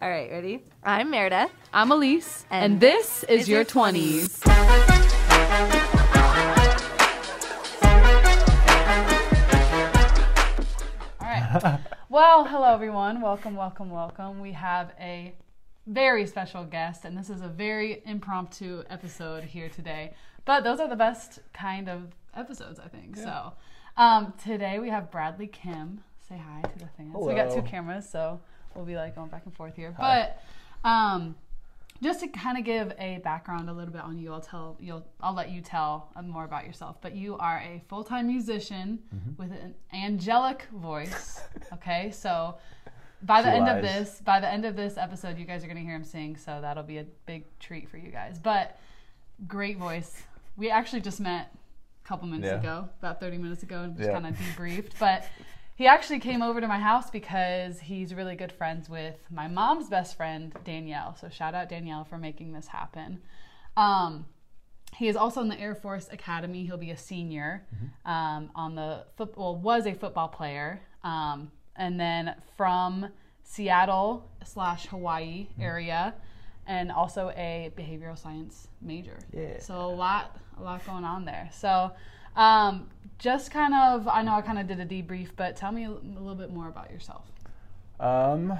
All right, ready? I'm Meredith. I'm Elise, and, And this is, is your your 20s. All right. Well, hello, everyone. Welcome, welcome, welcome. We have a very special guest, and this is a very impromptu episode here today. But those are the best kind of episodes, I think. So um, today we have Bradley Kim. Say hi to the fans. We got two cameras, so we'll be like going back and forth here. Hi. But um, just to kind of give a background a little bit on you, I'll tell you'll I'll let you tell more about yourself. But you are a full time musician Mm-hmm. with an angelic voice. Okay, so by the She end of this, by the end of this episode, you guys are gonna hear him sing. So that'll be a big treat for you guys. But great voice. We actually just met a couple minutes Yeah. ago, about thirty minutes ago, and just Yeah. kind of debriefed. But he actually came over to my house because he's really good friends with my mom's best friend Danielle. So shout out Danielle for making this happen. Um, he is also in the Air Force Academy. He'll be a senior um, on the football. Was a football player, um, and then from Seattle slash Hawaii area, and also a behavioral science major. Yeah. So a lot, a lot going on there. So um, just kind of, I know I kind of did a debrief, but tell me a, little bit more about yourself. Um,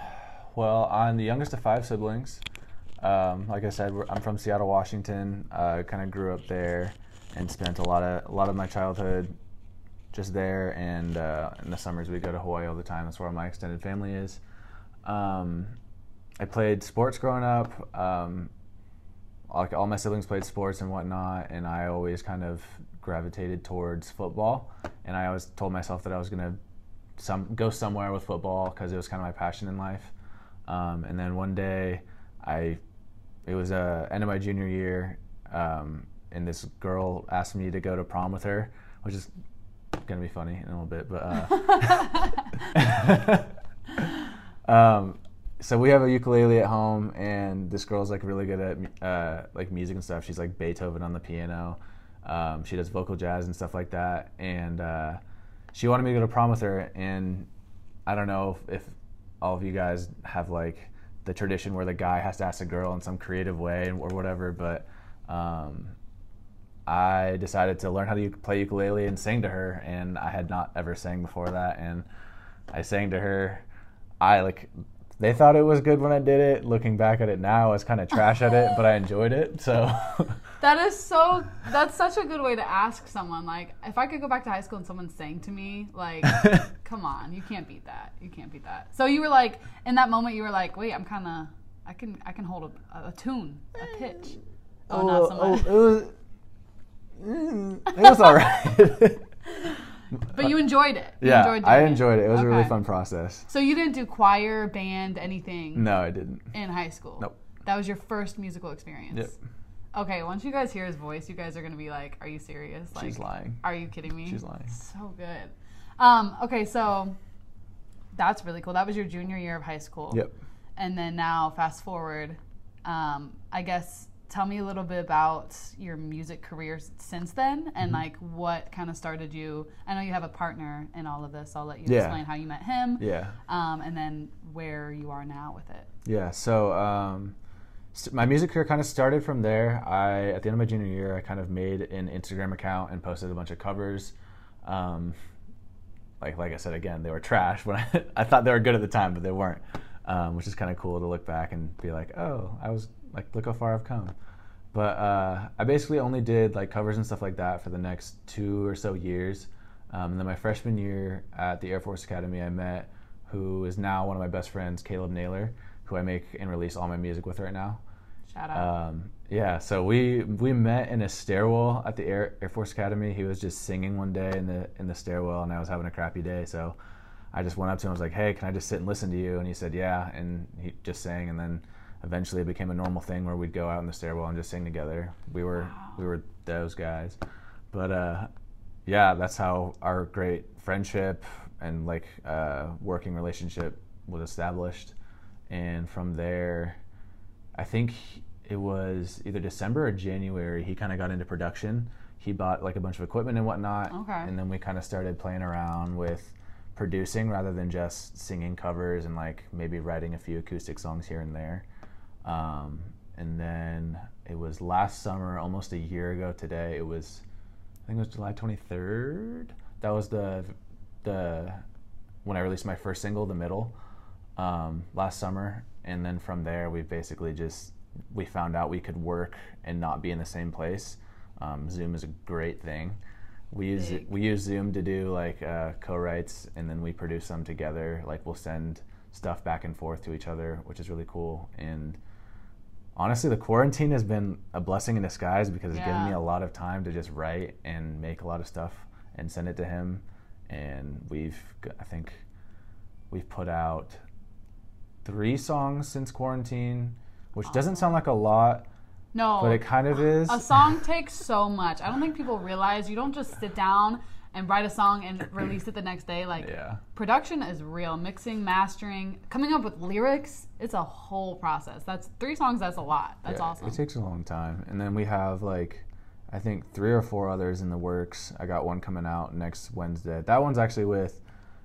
well, I'm the youngest of five siblings. Um, like I said, I'm from Seattle, Washington. Uh, kind of grew up there and spent a lot of a lot of my childhood just there. And uh, in the summers, we go to Hawaii all the time. That's where my extended family is. Um, I played sports growing up. Um, like all my siblings played sports and whatnot, and I always kind of gravitated towards football. And I always told myself that I was gonna some go somewhere with football because it was kind of my passion in life. Um, and then one day, I it was uh, end of my junior year, um, and this girl asked me to go to prom with her, which is gonna be funny in a little bit, but. Uh, um, so we have a ukulele at home, and this girl's like really good at uh, like music and stuff. She's like Beethoven on the piano. Um, she does vocal jazz and stuff like that, and uh, she wanted me to go to prom with her. And I don't know if, if all of you guys have like the tradition where the guy has to ask the girl in some creative way or whatever, but um, I decided to learn how to play ukulele and sing to her, and I had not ever sang before that, and I sang to her. I like they thought it was good when I did it. Looking back at it now, I was kind of trash at it, but I enjoyed it. So That is so. That's such a good way to ask someone. Like, if I could go back to high school and someone sang to me, like, come on, you can't beat that. You can't beat that. So you were like, in that moment, you were like, wait, I'm kind of, I can, I can hold a, a tune, a pitch. Oh, not so much. it was mm, it was all right. But you enjoyed it. You yeah, enjoyed I enjoyed it. It was a really fun process. So you didn't do choir, band, anything No, I didn't. in high school. Nope. That was your first musical experience. Yep. Okay, once you guys hear his voice, you guys are gonna be like, "Are you serious? Like, She's lying. Are you kidding me? She's lying. So good. Um, okay, so that's really cool. That was your junior year of high school. Yep. And then now, fast forward, um, I guess tell me a little bit about your music career since then, Mm-hmm. and like what kind of started you. I know you have a partner in all of this. I'll let you Yeah. explain how you met him. Yeah. Um, and then where you are now with it. Yeah, so um, st- my music career kind of started from there. I at the end of my junior year, I kind of made an Instagram account and posted a bunch of covers. Um, like like I said again, they were trash when I, I thought they were good at the time, but they weren't. Um, which is kind of cool to look back and be like, oh, I was like, look how far I've come. But uh, I basically only did like covers and stuff like that for the next two or so years. Um, and then my freshman year at the Air Force Academy, I met who is now one of my best friends, Caleb Naylor, who I make and release all my music with right now. Shout out. Um, yeah, so we we met in a stairwell at the Air, Air Force Academy. He was just singing one day in the in the stairwell, and I was having a crappy day. So I just went up to him. I was like, "Hey, can I just sit and listen to you?" And he said, "Yeah." And he just sang, and then eventually it became a normal thing where we'd go out in the stairwell and just sing together. We were we were those guys, but uh, yeah, that's how our great friendship and like uh, working relationship was established. And from there, I think it was either December or January. He kind of got into production. He bought like a bunch of equipment and whatnot. Okay. And then we kind of started playing around with producing rather than just singing covers and like maybe writing a few acoustic songs here and there. Um, and then it was last summer, almost a year ago today. It was, I think it was July 23rd. That was the the when I released my first single, "The Middle," um, last summer. And then from there, we basically just we found out we could work and not be in the same place. Um, Zoom is a great thing. We use Big. we use Zoom to do like uh, co-writes, and then we produce them together. Like we'll send stuff back and forth to each other, which is really cool. And honestly, the quarantine has been a blessing in disguise because it's given me a lot of time to just write and make a lot of stuff and send it to him. And we've, I think, we've put out three songs since quarantine, which doesn't sound like a lot, No, but it kind of is. a song takes so much. I don't think people realize you don't just sit down and write a song and release it the next day. Like Yeah. production is real. Mixing, mastering, coming up with lyrics, it's a whole process. That's three songs, that's a lot. That's Yeah, awesome. It takes a long time. And then we have like I think three or four others in the works. I got one coming out next Wednesday. That one's actually with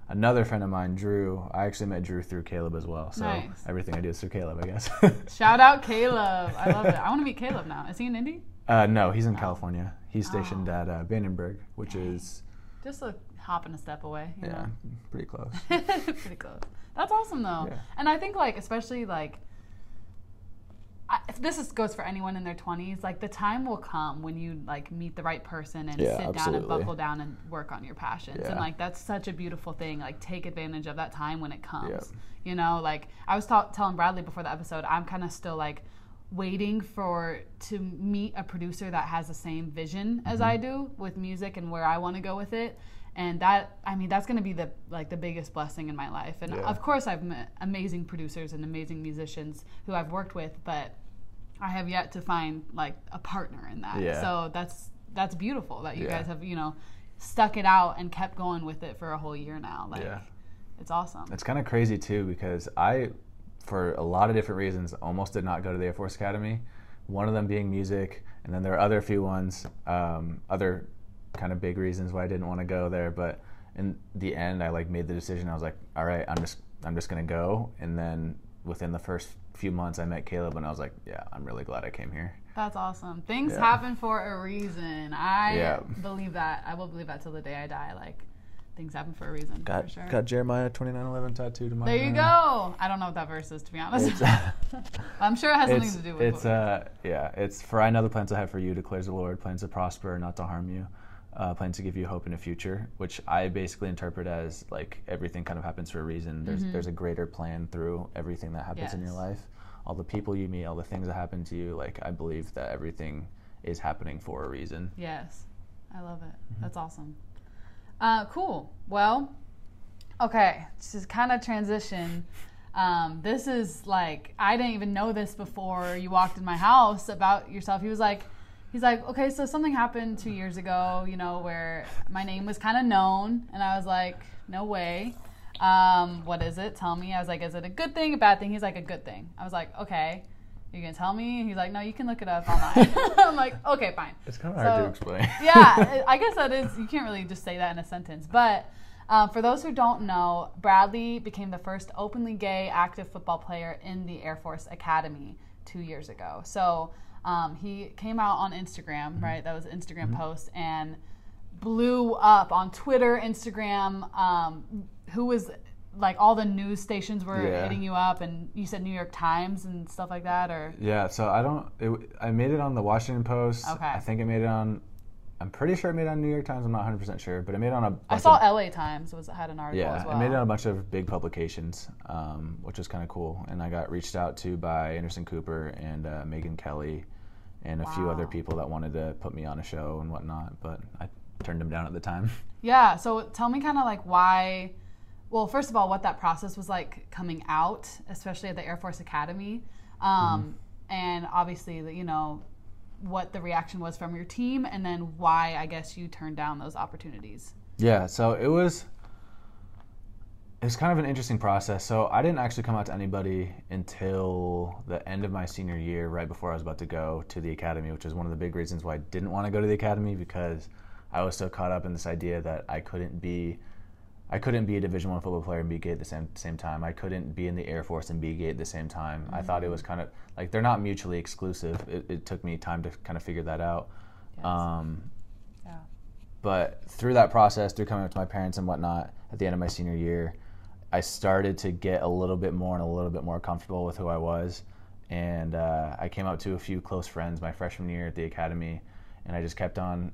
another friend of mine, Drew. I actually met Drew through Caleb as well. So Nice. everything I do is through Caleb, I guess. Shout out Caleb. I love it. I want to meet Caleb now. Is he in Indy? uh, no, he's Oh. in California. He's stationed at uh, Vandenberg, which is Just a hop and a step away. you yeah, know? pretty close. Pretty close. That's awesome though. Yeah. And I think like especially like I, if this is, goes for anyone in their 20s like the time will come when you like meet the right person and Yeah, sit down and buckle down and work on your passions yeah. and like that's such a beautiful thing like take advantage of that time when it comes Yep. you know like i was ta- telling bradley before the episode i'm kind of still like waiting for to meet a producer that has the same vision as Mm-hmm. i do with music and where i want to go with it and that i mean that's going to be the like the biggest blessing in my life and Yeah. of course i've met amazing producers and amazing musicians who i've worked with but i have yet to find like a partner in that Yeah. so that's that's beautiful that you Yeah. guys have you know stuck it out and kept going with it for a whole year now like Yeah. it's awesome It's kind of crazy too because I, for a lot of different reasons, almost did not go to the Air Force Academy. One of them being music, and then there are other few ones, um, other kind of big reasons why I didn't want to go there. But in the end, I like made the decision. I was like, all right, I'm just I'm just gonna go. And then within the first few months, I met Caleb, and I was like, yeah, I'm really glad I came here. That's awesome. Things Yeah. happen for a reason. I Yeah. believe that. I will believe that till the day I die. Like things happen for a reason. Got for sure. got Jeremiah 2911 tattooed to my. there you go. I don't know what that verse is to be honest. I'm sure it has something to do with it's uh yeah it's for I know the plans I have for you declares the Lord plans to prosper not to harm you uh, plans to give you hope in the future which I basically interpret as like everything kind of happens for a reason there's there's a greater plan through everything that happens in your Mm-hmm. Life all the people you meet all the things that happen to you like I believe that everything is happening for a reason Yes, I love it. Mm-hmm. That's awesome. Uh, cool. Well, okay, to kind of transition. Um, this is like I didn't even know this before you walked in my house about yourself. He was like, he's like, okay, so something happened two years ago, you know, where my name was kind of known, and I was like, no way. Um, what is it? Tell me. I was like, is it a good thing, a bad thing? He's like, a good thing. I was like, okay. You gonna tell me? He's like, no, you can look it up online. I'm like, okay, fine. it's kind of hard to explain yeah, I guess that is. You can't really just say that in a sentence. But um, for those who don't know, Bradley became the first openly gay active football player in the Air Force Academy two years ago. So um, he came out on Instagram, right? That was an Instagram post and blew up on Twitter, Instagram. Um, who was like all the news stations were Yeah. hitting you up, and you said New York Times and stuff like that, or yeah so I don't it, I made it on the Washington Post Okay. I think I made it on I'm pretty sure I made it on New York Times I'm not 100 percent sure but I made it on a I saw of- LA Times was had an article Yeah, as well. I made it on a bunch of big publications, um, which was kind of cool. And I got reached out to by Anderson Cooper and uh, Megyn Kelly, and a few other people that wanted to put me on a show and whatnot. But I turned them down at the time. Yeah. So tell me kind of like why. Well, first of all, what that process was like coming out, especially at the Air Force Academy, um, and obviously, the- you know, what the reaction was from your team, and then why I guess you turned down those opportunities. Yeah, so it was it was kind of an interesting process. So I didn't actually come out to anybody until the end of my senior year, right before I was about to go to the academy, which is one of the big reasons why I didn't want to go to the academy because I was so caught up in this idea that I couldn't be I couldn't be a Division One football player and be gay at the same same time. I couldn't be in the Air Force and be gay at the same time. I thought it was kind of like they're not mutually exclusive. It, it took me time to kind of figure that out. Yes. Um, yeah. but through that process, through coming up to my parents and whatnot, at the end of my senior year, I started to get a little bit more and a little bit more comfortable with who I was. And uh, I came up to a few close friends my freshman year at the academy, and I just kept on.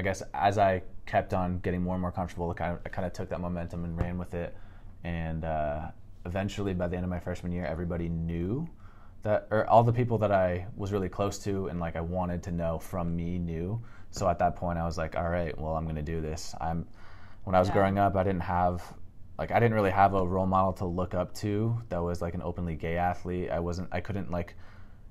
I guess as I kept on getting more and more comfortable, I kind of, I kind of took that momentum and ran with it. And uh, eventually, by the end of my freshman year, everybody knew that, or all the people that I was really close to and like I wanted to know from me knew. So at that point, I was like, all right, well, I'm going to do this. I'm. When I was Yeah. growing up, I didn't have like I didn't really have a role model to look up to that was like an openly gay athlete. I wasn't I couldn't like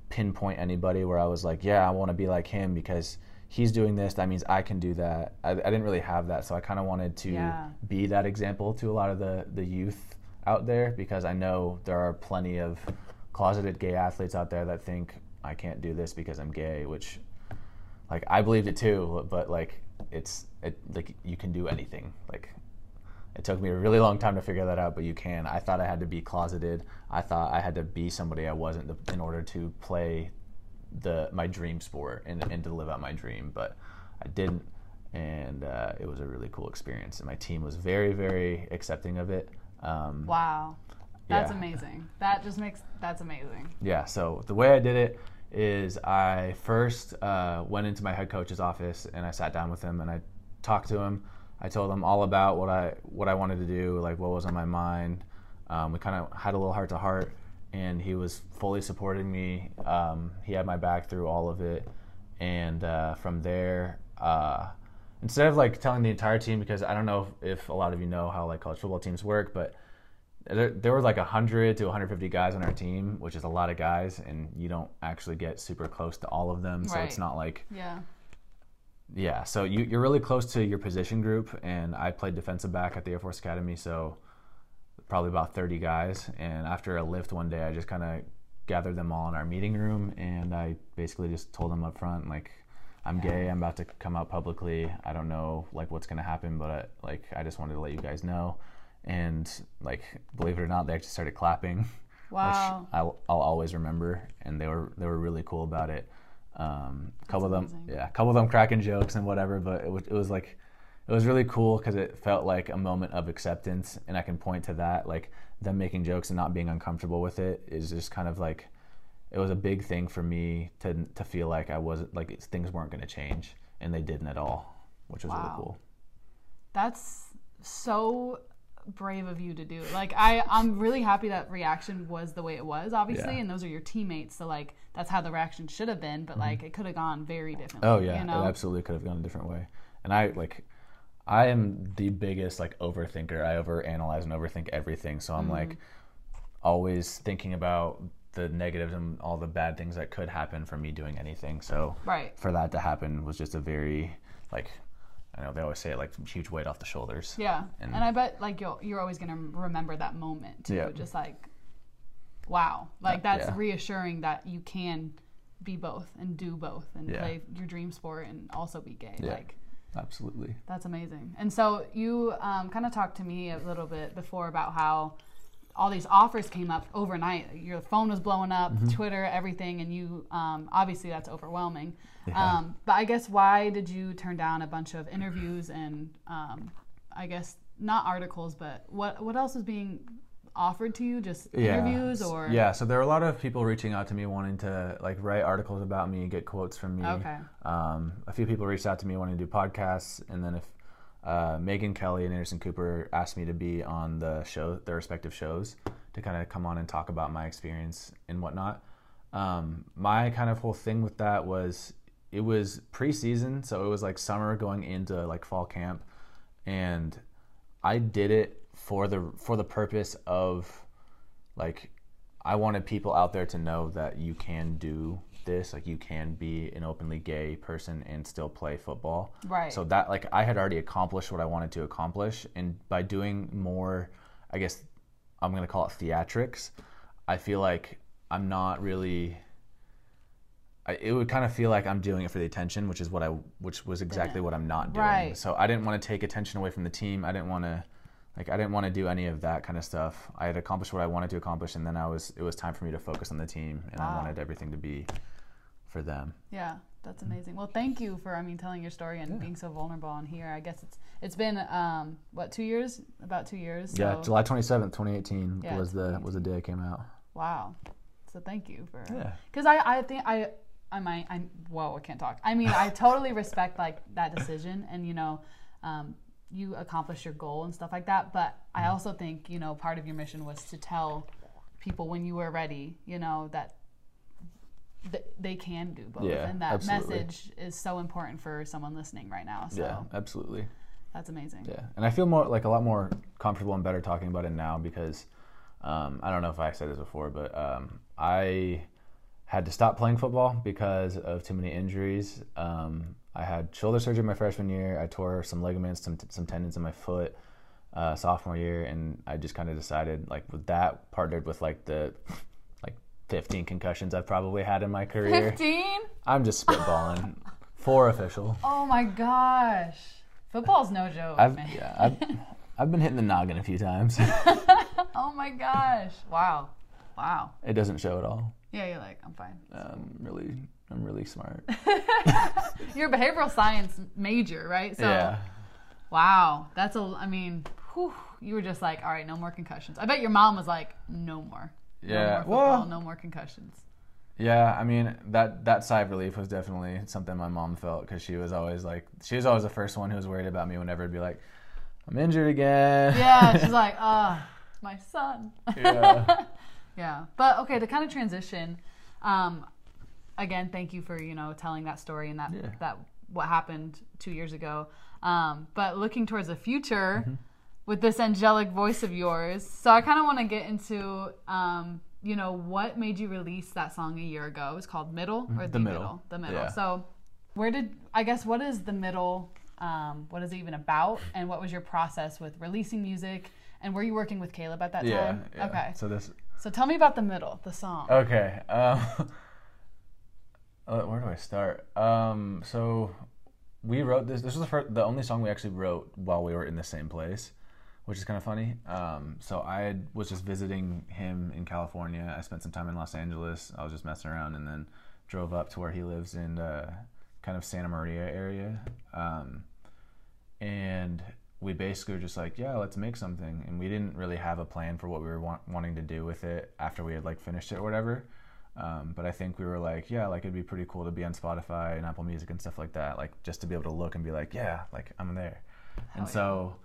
pinpoint anybody where I was like, yeah, I want to be like him because he's doing this. That means I can do that. I, I didn't really have that, so I kind of wanted to Yeah. be that example to a lot of the the youth out there because I know there are plenty of closeted gay athletes out there that think I can't do this because I'm gay, which like I believed it too, but like it's it like you can do anything. Like it took me a really long time to figure that out, but you can. I thought I had to be closeted. I thought I had to be somebody I wasn't in order to play the my dream sport and, and to live out my dream, but I didn't. And uh, it was a really cool experience, and my team was very, very accepting of it. Um, Wow. That's Yeah. amazing. That just makes that's amazing. yeah, so the way I did it is I first uh, went into my head coach's office and I sat down with him and I talked to him. I told him all about what I what I wanted to do, like what was on my mind. Um, we kind of had a little heart to heart, and he was fully supporting me. Um, he had my back through all of it, and uh, from there, uh, instead of like telling the entire team, because I don't know if, if a lot of you know how like college football teams work, but there, there were like 100 to 150 guys on our team, which is a lot of guys, and you don't actually get super close to all of them. So Right. it's not like, Yeah. yeah. So you, you're really close to your position group, and I played defensive back at the Air Force Academy, so probably about 30 guys. And after a lift one day, I just kind of gathered them all in our meeting room, and I basically just told them up front, like, I'm gay. I'm about to come out publicly. I don't know like what's gonna happen, but I, like I just wanted to let you guys know. And like, believe it or not, they actually started clapping, Wow. which I'll, I'll always remember. And they were they were really cool about it. Um, a couple of them, amazing. yeah, a couple of them cracking jokes and whatever. But it was it was like it was really cool because it felt like a moment of acceptance, and I can point to that. Like them making jokes and not being uncomfortable with it is just kind of like it was a big thing for me to to feel like I wasn't like things weren't going to change, and they didn't at all, which was really cool. That's so brave of you to do. Like I I'm really happy that reaction was the way it was, obviously, Yeah. Mm-hmm. and those are your teammates, so like that's how the reaction should have been, but like it could have gone very differently. Oh yeah, You know? it absolutely could have gone a different way. And I like, I am the biggest like overthinker. I overanalyze and overthink everything. So I'm Mm-hmm. like always thinking about the negatives and all the bad things that could happen from me doing anything. So Right. for that to happen was just a very like, I know they always say it like huge weight off the shoulders. Yeah. And- And, I bet like you'll, you're always going to remember that moment too. Yeah. Just like, wow. Like Yeah. that's reassuring that you can be both and do both and Yeah. play your dream sport and also be gay. Yeah. Like Absolutely. that's amazing. And so you um, kind of talked to me a little bit before about how all these offers came up overnight. Your phone was blowing up, Mm-hmm. Twitter, everything, and you um, obviously that's overwhelming. Yeah. Um, but I guess why did you turn down a bunch of interviews and um, I guess not articles, but what what else was being offered to you? Just interviews or yeah so there are a lot of people reaching out to me wanting to like write articles about me get quotes from me Okay. um, a few people reached out to me wanting to do podcasts and then if uh, megyn kelly and anderson cooper asked me to be on the show their respective shows to kind of come on and talk about my experience and whatnot um, my kind of whole thing with that was it was preseason so it was like summer going into like fall camp and I did it for the for the purpose of like I wanted people out there to know that you can do this like you can be an openly gay person and still play football. Right. So that like I had already accomplished what I wanted to accomplish and by doing more I guess I'm going to call it theatrics, I feel like I'm not really it would kind of feel like I'm doing it for the attention, which is what I, which was exactly what I'm not doing. Right. So I didn't want to take attention away from the team. I didn't want to, like I didn't want to do any of that kind of stuff. I had accomplished what I wanted to accomplish, and then I was it was time for me to focus on the team, and I wanted everything to be for them. Yeah, that's amazing. Well, thank you for I mean telling your story and being so vulnerable on here. I guess it's it's been um what two years? About two years. Yeah, July twenty seventh, twenty eighteen Yeah, was the was the day I came out. Wow. So thank you for Yeah. because I I think I I might I whoa I can't talk. I mean I totally respect like that decision and you know um, you accomplish your goal and stuff like that. But I Mm-hmm. also think you know part of your mission was to tell people when you were ready, you know that. th- They can do both, Yeah, and that absolutely. message is so important for someone listening right now. So Yeah, absolutely. that's amazing. Yeah, and I feel more like a lot more comfortable and better talking about it now because um, I don't know if I said this before, but um, I had to stop playing football because of too many injuries. Um, I had shoulder surgery my freshman year. I tore some ligaments, some some tendons in my foot uh, sophomore year, and I just kind of decided like with that partnered with like the like 15 concussions I've probably had in my career. Fifteen. I'm just spitballing. Four official. Oh my gosh, football's no joke, I've man. yeah, I've, I've been hitting the noggin a few times. Oh my gosh! Wow, wow. It doesn't show at all. Yeah, you're like, I'm fine. Um, really, I'm really smart. You're a behavioral science major, right? So, yeah, wow, that's a. I mean, whew, you were just like, all right, no more concussions. I bet your mom was like, no more. No Yeah, more football, well- no more concussions. yeah. I mean, that that sigh of relief was definitely something my mom felt because she was always like, she was always the first one who was worried about me whenever it'd be like, I'm injured again. Yeah, she's like, ah, my son. Yeah. yeah, but okay, to kind of transition. Um, again, thank you for you know telling that story and that Yeah. that what happened two years ago. Um, but looking towards the future Mm-hmm. with this angelic voice of yours, so I kind of want to get into um, you know what made you release that song a year ago. It was called Middle or The the, Middle. The Middle. Yeah. So where did I guess what is the Middle? Um, what is it even about? And what was your process with releasing music? And were you working with Caleb at that yeah, time? yeah. Okay. So this. So tell me about the middle, the song. Okay. Um, uh, where do I start? Um, so we wrote this. This was the, first, the only song we actually wrote while we were in the same place, which is kind of funny. Um, so I was just visiting him in California. I spent some time in Los Angeles. I was just messing around, and then drove up to where he lives in uh, kind of Santa Maria area. Um, and we basically were just like, yeah, let's make something. And we didn't really have a plan for what we were want- wanting to do with it after we had like finished it or whatever. Um, but I think we were like, yeah, like it'd be pretty cool to be on Spotify and Apple Music and stuff like that. Like just to be able to look and be like, yeah, like I'm there. and so,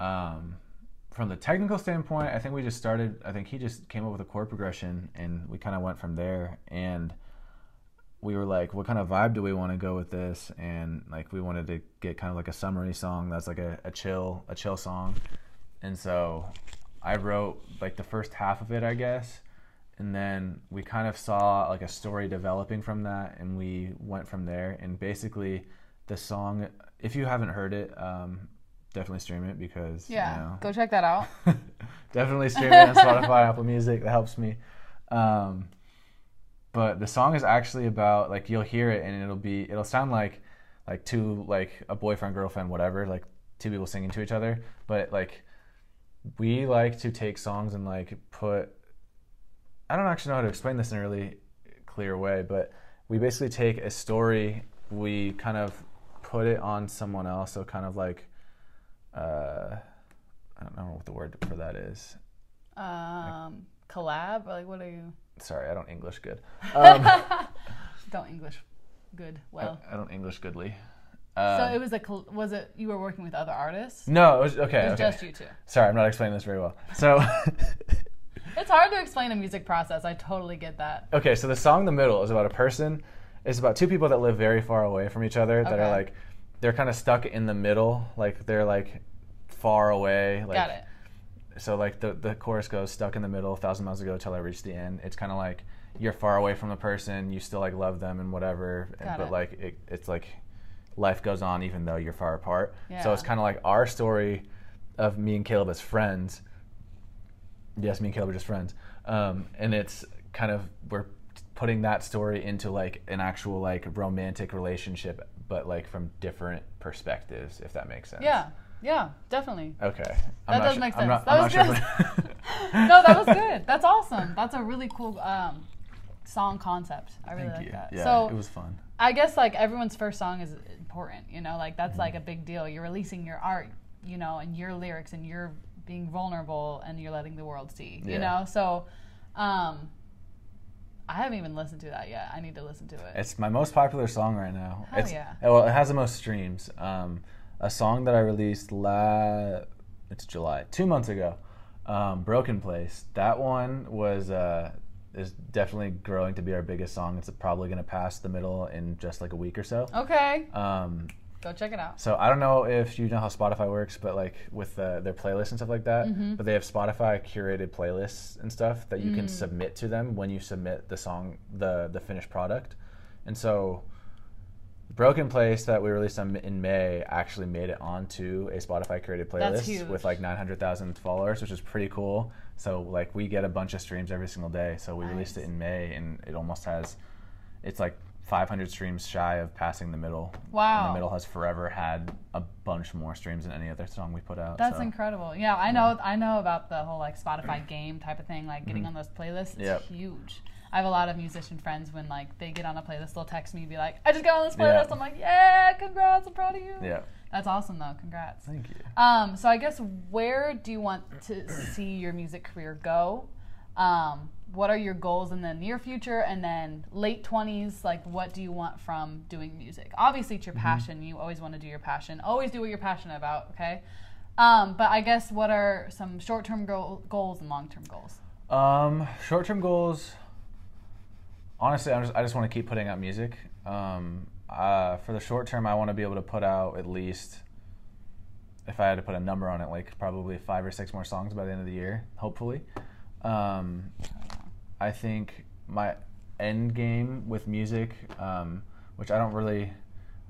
um, from the technical standpoint, I think we just started. I think he just came up with a chord progression, and we kind of went from there. And we were like, what kind of vibe do we want to go with this? And like, we wanted to get kind of like a summery song that's like a, a chill, a chill song. And so I wrote like the first half of it, I guess. And then we kind of saw like a story developing from that, and we went from there. And basically, the song, if you haven't heard it, um, definitely stream it because yeah, you know, go check that out. definitely stream it on Spotify, Apple Music. That helps me. Um, but the song is actually about like you'll hear it and it'll be it'll sound like like two like a boyfriend girlfriend whatever like two people singing to each other. But like we like to take songs and like put I don't actually know how to explain this in a really clear way, but we basically take a story, we kind of put it on someone else, so kind of like uh, I don't know what the word for that is. Um, collab or like what are you? Sorry, I don't English good. Um, Don't English good well. I, I don't English goodly. so Um, it was a was it you were working with other artists? no, it was okay. It was okay. just you two. Sorry, I'm not explaining this very well. So, It's hard to explain a music process. I totally get that. okay, so the song "The Middle" is about a person. It's about two people that live very far away from each other. That are like, they're kind of stuck in the middle. Like they're like far away. Like, Got it. So like the the chorus goes stuck in the middle, a thousand miles ago till I reach the end. It's kind of like you're far away from the person, you still like love them and whatever, and, Got but it. like it, it's like life goes on even though you're far apart. Yeah. So it's kind of like our story of me and Caleb as friends. Yes, me and Caleb are just friends, um, and it's kind of we're putting that story into like an actual like romantic relationship, but like from different perspectives, if that makes sense. Yeah. Yeah, definitely. Okay. That I'm does make sense. not- That I'm was good. sure- no, that was good. That's awesome. That's a really cool um, song concept. I really Thank like you. that. Yeah, so it was fun. I guess like everyone's first song is important, you know, like Mm-hmm. that's like a big deal. You're releasing your art, you know, and your lyrics and you're being vulnerable and you're letting the world see, you Yeah. know? So um I haven't even listened to that yet. I need to listen to it. It's my most popular song right now. Hell it's, yeah. Well, it has the most streams. Um, a song that I released last, it's July, two months ago. Um, Broken Place. That one was uh, is definitely growing to be our biggest song. It's probably going to pass the middle in just like a week or so. okay. Um, Go check it out. so I don't know if you know how Spotify works, but like with uh, their playlists and stuff like that. Mm-hmm. But they have Spotify curated playlists and stuff that you Mm. can submit to them when you submit the song, the the finished product. And so, Broken Place that we released on, in May actually made it onto a Spotify curated playlist with like 900,000 followers, which is pretty cool. So like we get a bunch of streams every single day. So we released it in May, and it almost has, it's like 500 streams shy of passing the middle. Wow. And the middle has forever had a bunch more streams than any other song we put out. That's so. incredible. Yeah, I know. I know about the whole like Spotify game type of thing, like getting on those playlists. It's Mm-hmm. Yep. huge. I have a lot of musician friends when like they get on a playlist, they'll text me and be like, "I just got on this Yeah. playlist." I'm like, "Yeah, congrats! I'm proud of you." Yeah. That's awesome though. Congrats. Thank you. Um, so I guess where do you want to see your music career go? Um, what are your goals in the near future and then late 20s? Like, what do you want from doing music? Obviously, it's your passion. You always want to do your passion. Always do what you're passionate about, okay? Um, but I guess what are some short term go- goals and long term goals? Um, short-term goals. Honestly, I'm just, I just want to keep putting out music. Um, uh, for the short term, I want to be able to put out at least, if I had to put a number on it, like probably five or six more songs by the end of the year, hopefully. Um, I think my end game with music, um, which I don't really,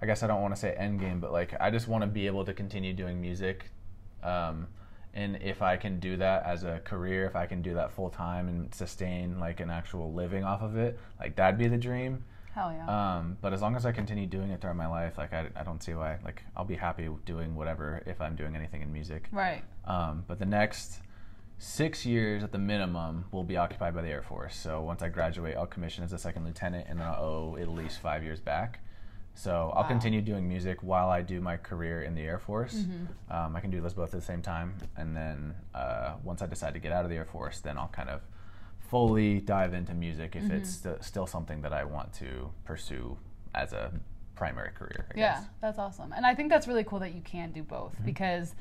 I guess I don't want to say end game, but like I just want to be able to continue doing music. Um, and if I can do that as a career, if I can do that full time and sustain like an actual living off of it, like that'd be the dream. Hell yeah. Um, but as long as I continue doing it throughout my life, like I, I don't see why. Like I'll be happy doing whatever if I'm doing anything in music. right. Um, but the next six years at the minimum will be occupied by the Air Force. So once I graduate, I'll commission as a second lieutenant, and then I'll owe at least five years back. So I'll Wow. continue doing music while I do my career in the Air Force. Mm-hmm. Um, I can do those both at the same time, and then uh, once I decide to get out of the Air Force, then I'll kind of fully dive into music if it's Mm-hmm. st- still something that I want to pursue as a primary career. I Yeah, guess. that's awesome. And I think that's really cool that you can do both Mm-hmm. because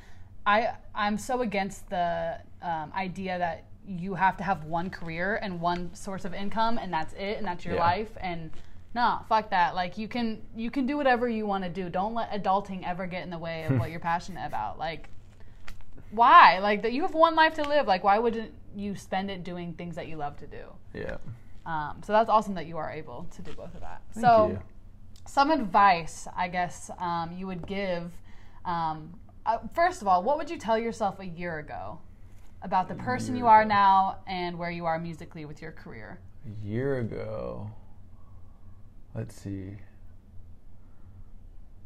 I I'm so against the um, idea that you have to have one career and one source of income and that's it and that's your Yeah. life and nah, fuck that. Like you can you can do whatever you want to do. Don't let adulting ever get in the way of what you're passionate about. Like why? Like that you have one life to live. Like why wouldn't you spend it doing things that you love to do? Yeah. Um, so that's awesome that you are able to do both of that. Thank so you. some advice, I guess, um, you would give. Um, uh, first of all, what would you tell yourself a year ago about the person you are ago. now and where you are musically with your career? A year ago, let's see.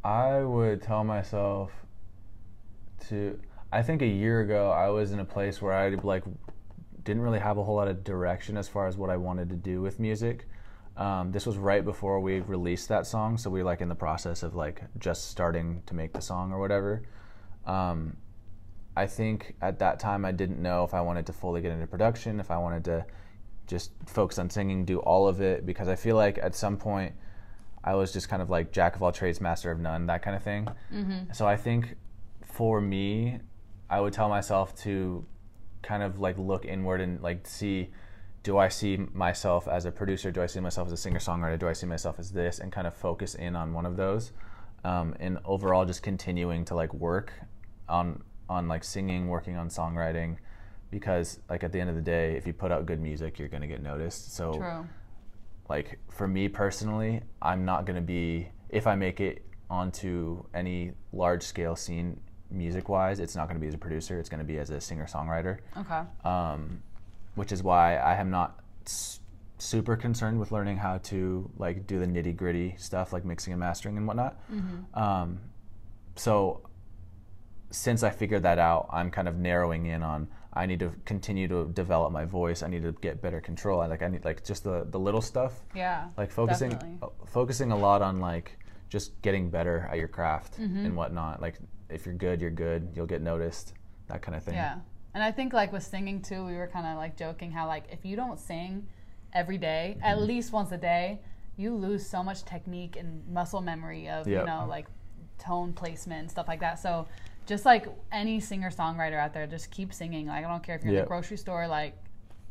I would tell myself to. I think a year ago I was in a place where I like didn't really have a whole lot of direction as far as what I wanted to do with music. Um, this was right before we released that song, so we were like in the process of like just starting to make the song or whatever. Um, I think at that time I didn't know if I wanted to fully get into production, if I wanted to just focus on singing, do all of it, because I feel like at some point I was just kind of like jack of all trades, master of none, that kind of thing. So I think for me, I would tell myself to kind of like look inward and like see do I see myself as a producer? Do I see myself as a singer songwriter? Do I see myself as this? And kind of focus in on one of those. Um, and overall, just continuing to like work on on like singing, working on songwriting, because like at the end of the day, if you put out good music, you're gonna get noticed. So True. like for me personally, I'm not gonna be if I make it onto any large scale scene music wise, it's not gonna be as a producer. It's gonna be as a singer songwriter Okay. um, which is why I am not s- super concerned with learning how to like do the nitty gritty stuff like mixing and mastering and whatnot. Um, so since I figured that out, I'm kind of narrowing in on I need to continue to develop my voice. I need to get better control. I like I need like just the the little stuff. Yeah. Like focusing uh, focusing a lot on like just getting better at your craft Mm-hmm. and whatnot. Like if you're good, you're good. You'll get noticed. That kind of thing. Yeah. And I think like with singing too, we were kind of like joking how like if you don't sing every day, Mm-hmm. at least once a day, you lose so much technique and muscle memory of, you know, like tone placement and stuff like that. So just like any singer songwriter out there, just keep singing. Like I don't care if you're in Yep. the grocery store, like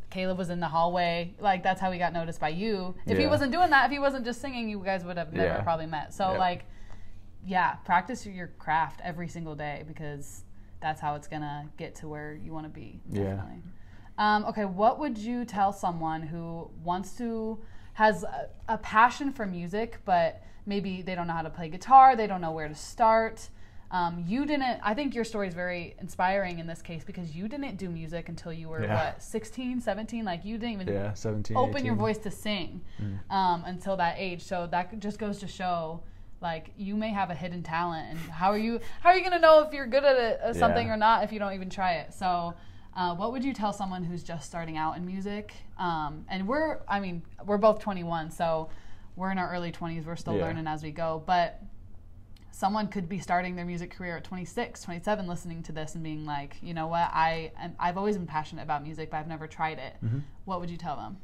Caleb was in the hallway, like that's how he got noticed by you. If he Yeah. wasn't doing that, if he wasn't just singing, you guys would have never Yeah. probably met. So Yep. like yeah, practice your craft every single day because that's how it's gonna get to where you want to be. Yeah. Definitely. Um, okay, what would you tell someone who wants to has a, a passion for music, but maybe they don't know how to play guitar, they don't know where to start. Um, you didn't. I think your story is very inspiring in this case because you didn't do music until you were Yeah. what 16, 17? Like you didn't even Yeah. 17. open your voice to sing um, until that age. So that just goes to show, like you may have a hidden talent, and how are you? How are you gonna know if you're good at it, something Yeah. or not if you don't even try it? So. Uh, what would you tell someone who's just starting out in music? Um, and we're, I mean, we're both 21, so we're in our early 20s. We're still learning as we go. But someone could be starting their music career at 26 27 listening to this and being like you know what i am, i've always been passionate about music but i've never tried it Mm-hmm. what would you tell them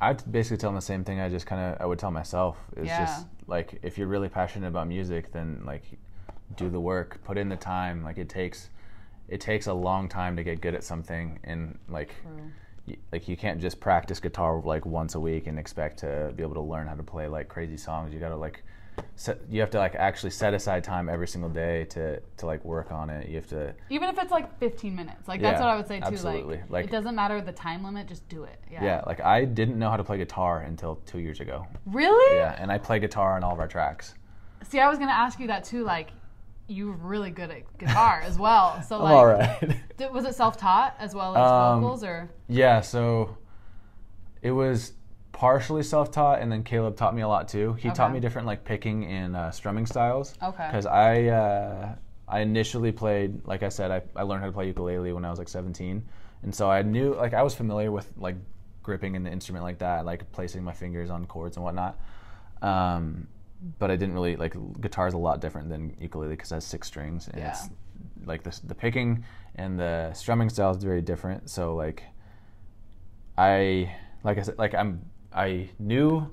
I'd basically tell them the same thing I just kind of I would tell myself. It's Yeah. just like if you're really passionate about music, then like do the work, put in the time. Like it takes it takes a long time to get good at something, and like True. y- like you can't just practice guitar like once a week and expect to be able to learn how to play like crazy songs. You got to like set, you have to like actually set aside time every single day to to like work on it. You have to even if it's like 15 minutes like that's Yeah, what i would say too absolutely. like, Like- it doesn't matter the time limit just do it yeah, yeah. Like I didn't know how to play guitar until two years ago. really Yeah, and I play guitar on all of our tracks. see i was gonna ask you that too like you're really good at guitar as well so like all right. did, was it self-taught as well as Um, vocals or Yeah, so it was partially self-taught, and then Caleb taught me a lot too. He taught me different like picking and uh, strumming styles. Okay. Because I uh, I initially played, like I said, I, I learned how to play ukulele when I was like 17, and so I knew like I was familiar with like gripping an instrument like that, like placing my fingers on chords and whatnot. Um, but I didn't really like guitar is a lot different than ukulele because it has six strings and it's Yeah. like the the picking and the strumming style is very different. So like I like I said like I'm I knew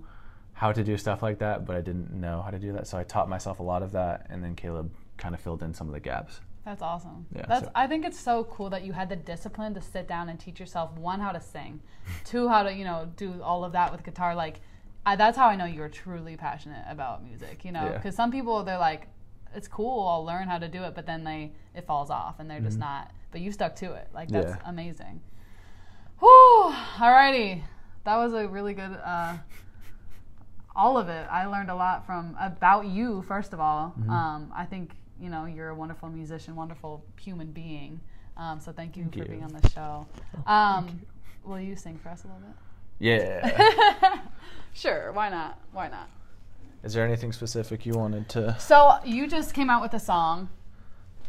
how to do stuff like that, but I didn't know how to do that. So I taught myself a lot of that, and then Caleb kind of filled in some of the gaps. That's awesome. Yeah, That's so- I think it's so cool that you had the discipline to sit down and teach yourself one how to sing, two how to you know do all of that with guitar. Like I, that's how I know you're truly passionate about music. You know, Yeah. because some people they're like, it's cool, I'll learn how to do it, but then they it falls off and they're just not. But you stuck to it. Like that's Mm-hmm. Yeah. amazing. Whew. Alrighty, that was a really good. Uh, all of it. I learned a lot from about you. First of all, Mm-hmm. um, I think you know you're a wonderful musician, wonderful human being. Um, so thank you Thank for you. Oh, being on the show. Um, will you sing for us a little bit? Yeah. sure. Why not? Why not? Is there anything specific you wanted to? So you just came out with a song.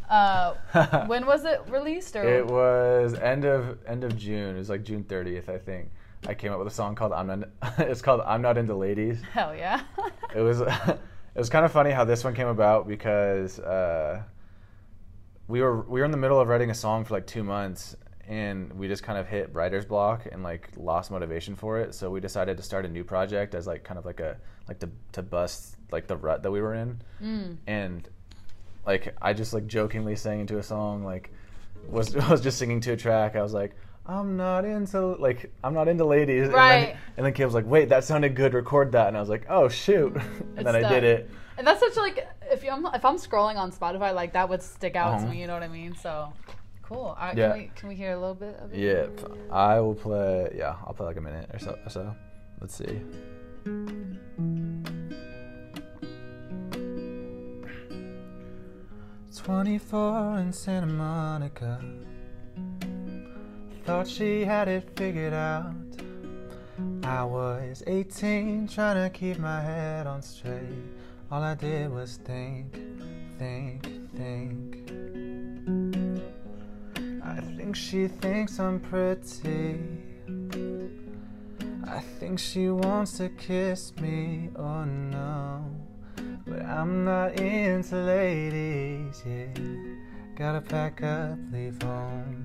Uh, when was it released? Or It was end of end of June. It was like June 30th, I think. I came up with a song called "I'm Not." It's called "I'm Not Into Ladies." hell yeah. It was it was kind of funny how this one came about because uh, we were we were in the middle of writing a song for like two months and we just kind of hit writer's block and like lost motivation for it. So we decided to start a new project as like kind of like a like to to bust like the rut that we were in. Mm. And like I just like jokingly sang into a song like was was just singing to a track. I was like. I'm not into like I'm not into ladies. And Right. then, and then was like, "Wait, that sounded good. Record that." And I was like, "Oh shoot!" and It's then I did it. And that's such like if I'm if I'm scrolling on Spotify, like that would stick out to Uh-huh. me. You know what I mean? So cool. All right, Yeah. can we can we hear a little bit of it? Yeah, I will play. Yeah, I'll play like a minute or so. Or so. Let's see. Twenty-four in Santa Monica. Thought she had it figured out. I was 18, trying to keep my head on straight. All I did was think, think, think. I think she thinks I'm pretty. I think she wants to kiss me, oh no. But I'm not into ladies, yeah. Gotta pack up, leave home.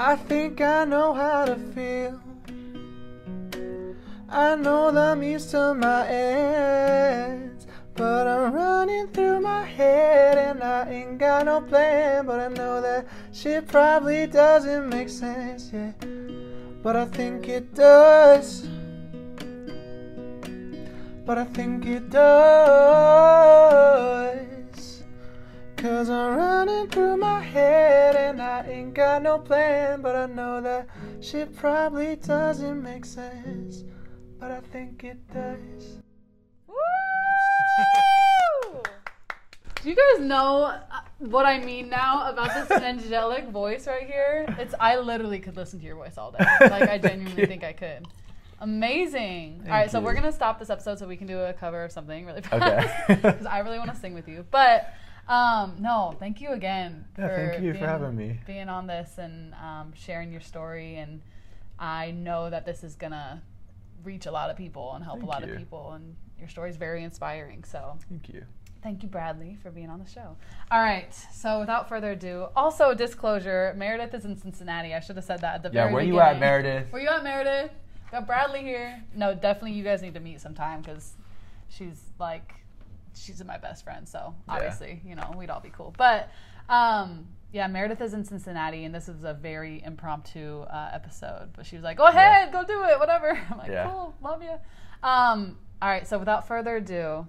I think I know how to feel. I know the means to my ends. But I'm running through my head and I ain't got no plan. But I know that shit probably doesn't make sense, yeah. But I think it does. But I think it does. Cause I'm running through my head and I ain't got no plan. But I know that shit probably doesn't make sense. But I think it does. Woo! Do you guys know uh, what I mean now about this angelic voice right here? It's I literally could listen to your voice all day. Like I genuinely you. think I could. Amazing. all right, Thank so we're gonna stop this episode so we can do a cover of something really fast because I really want to sing with you. But um, no, thank you again Yeah, thank you for having me. being on this and um, sharing your story. And I know that this is gonna reach a lot of people and help Thank a lot you. of people. And your story is very inspiring. So Thank you. Thank you, Bradley, for being on the show. All right. So, without further ado, also disclosure: Meredith is in Cincinnati. I should have said that at the Yeah, very where you at, Meredith? Where you at, Meredith? Got Bradley here. No, definitely, you guys need to meet sometime because she's like, she's my best friend. So Yeah. obviously, you know, we'd all be cool. But um, yeah, Meredith is in Cincinnati, and this is a very impromptu uh, episode. But she was like, "Go ahead, go do it, whatever." I'm like, Yeah. "Cool, love you." Um, all right. So without further ado.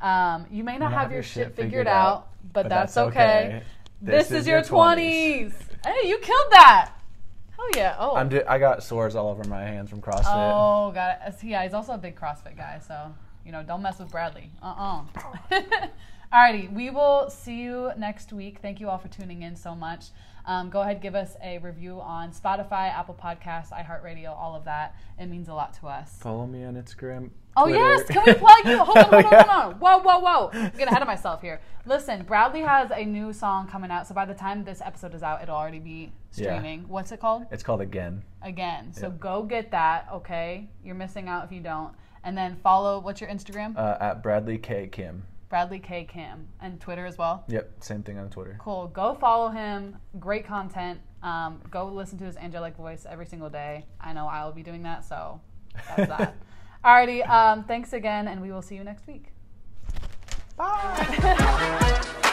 Um, you may not have, your shit figured out, but, that's, okay. This, is, your 20s. Hey, you killed that. Hell yeah. Oh. I'm do- I got sores all over my hands from CrossFit. oh, got it. Yeah, he's also a big CrossFit guy, so, you know, don't mess with Bradley. Uh uh Alrighty, we will see you next week. Thank you all for tuning in so much. Um, go ahead, give us a review on Spotify, Apple Podcasts, iHeartRadio, all of that. It means a lot to us. Follow me on Instagram. Oh Twitter. yes, can we plug you? Hold on, hold on, yeah. hold on. Whoa, whoa, whoa. I'm getting ahead of myself here. Listen, Bradley has a new song coming out, so by the time this episode is out, it'll already be Yeah. streaming. What's it called? It's called Again. Again. So Yep. go get that, okay? You're missing out if you don't. And then follow what's your Instagram? Uh, at Bradley K Kim. Bradley K Kim and Twitter as well. Yep, same thing on Twitter. Cool. Go follow him. Great content. Um, go listen to his angelic voice every single day. I know I will be doing that, so that's that. Alrighty. Um, thanks again, and we will see you next week. Bye.